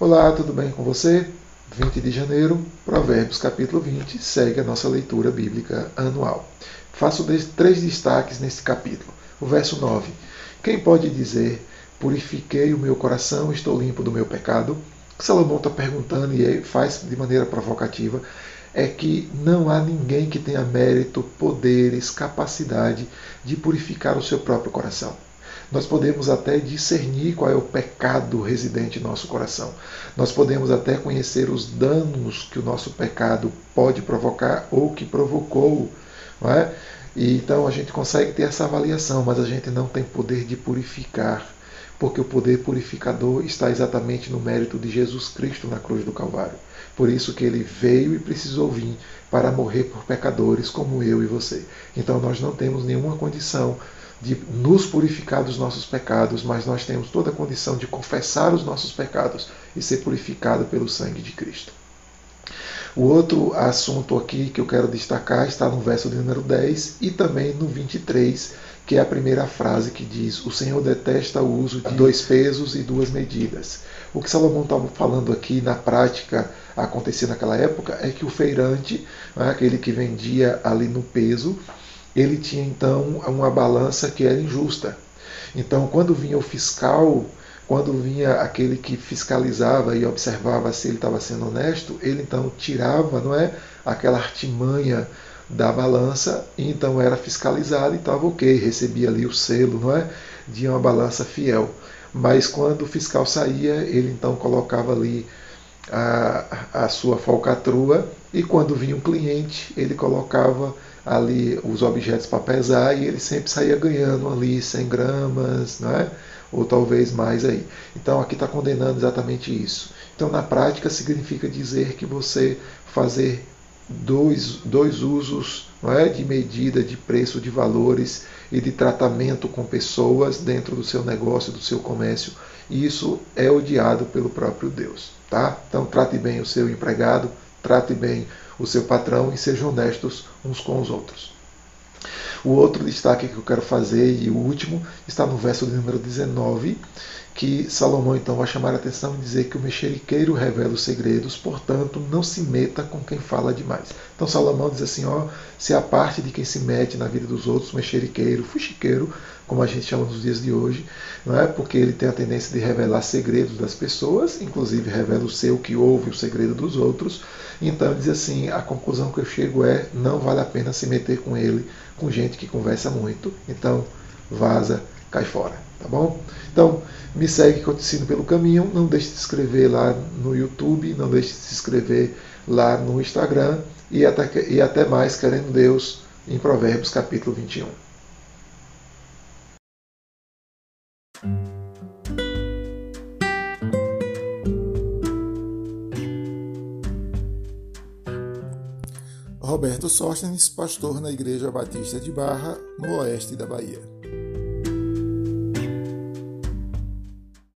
Olá, tudo bem com você? 20 de janeiro, Provérbios capítulo 20, segue a nossa leitura bíblica anual. Faço três destaques nesse capítulo. O verso 9: Quem pode dizer, purifiquei o meu coração, estou limpo do meu pecado? O que Salomão está perguntando e faz de maneira provocativa é que não há ninguém que tenha mérito, poderes, capacidade de purificar o seu próprio coração. Nós podemos até discernir qual é o pecado residente em nosso coração. Nós podemos até conhecer os danos que o nosso pecado pode provocar ou que provocou. Não é? E então a gente consegue ter essa avaliação, mas a gente não tem poder de purificar, porque o poder purificador está exatamente no mérito de Jesus Cristo na cruz do Calvário. Por isso que ele veio e precisou vir para morrer por pecadores como eu e você. Então nós não temos nenhuma condição de nos purificar dos nossos pecados, mas nós temos toda a condição de confessar os nossos pecados e ser purificado pelo sangue de Cristo. O outro assunto aqui que eu quero destacar está no verso de número 10 e também no 23, que é a primeira frase que diz: O Senhor detesta o uso de dois pesos e duas medidas. O que Salomão está falando aqui na prática acontecia naquela época é que o feirante, né, aquele que vendia ali no peso, ele tinha então uma balança que era injusta. Então, quando vinha o fiscal, quando vinha aquele que fiscalizava e observava se ele estava sendo honesto, ele então tirava, não é, aquela artimanha da balança então era fiscalizado e estava ok, recebia ali o selo, não é, de uma balança fiel. Mas quando o fiscal saía, ele então colocava ali a, a sua falcatrua e quando vinha um cliente, ele colocava ali os objetos para pesar e ele sempre saía ganhando ali 100 gramas, né? ou talvez mais aí. Então aqui está condenando exatamente isso. Então na prática significa dizer que você fazer dois, dois usos não é, de medida, de preço, de valores e de tratamento com pessoas dentro do seu negócio, do seu comércio, isso é odiado pelo próprio Deus. Tá? Então trate bem o seu empregado, trate bem o seu patrão e sejam honestos uns com os outros. O outro destaque que eu quero fazer, e o último, está no verso de número 19, que Salomão então vai chamar a atenção e dizer que o mexeriqueiro revela os segredos, portanto, não se meta com quem fala demais. Então Salomão diz assim, ó, se a parte de quem se mete na vida dos outros, mexeriqueiro, fuxiqueiro, como a gente chama nos dias de hoje, não é? Porque ele tem a tendência de revelar segredos das pessoas, inclusive revela o seu que ouve o segredo dos outros. Então diz assim, a conclusão que eu chego é não vale a pena se meter com ele, com gente que conversa muito. Então vaza, cai fora, tá bom? Então me segue que eu te pelo caminho. Não deixe de se inscrever lá no YouTube, não deixe de se inscrever lá no Instagram e até, e até mais, querendo Deus, em Provérbios capítulo 21. Roberto Sóstenes, pastor na Igreja Batista de Barra, no oeste da Bahia.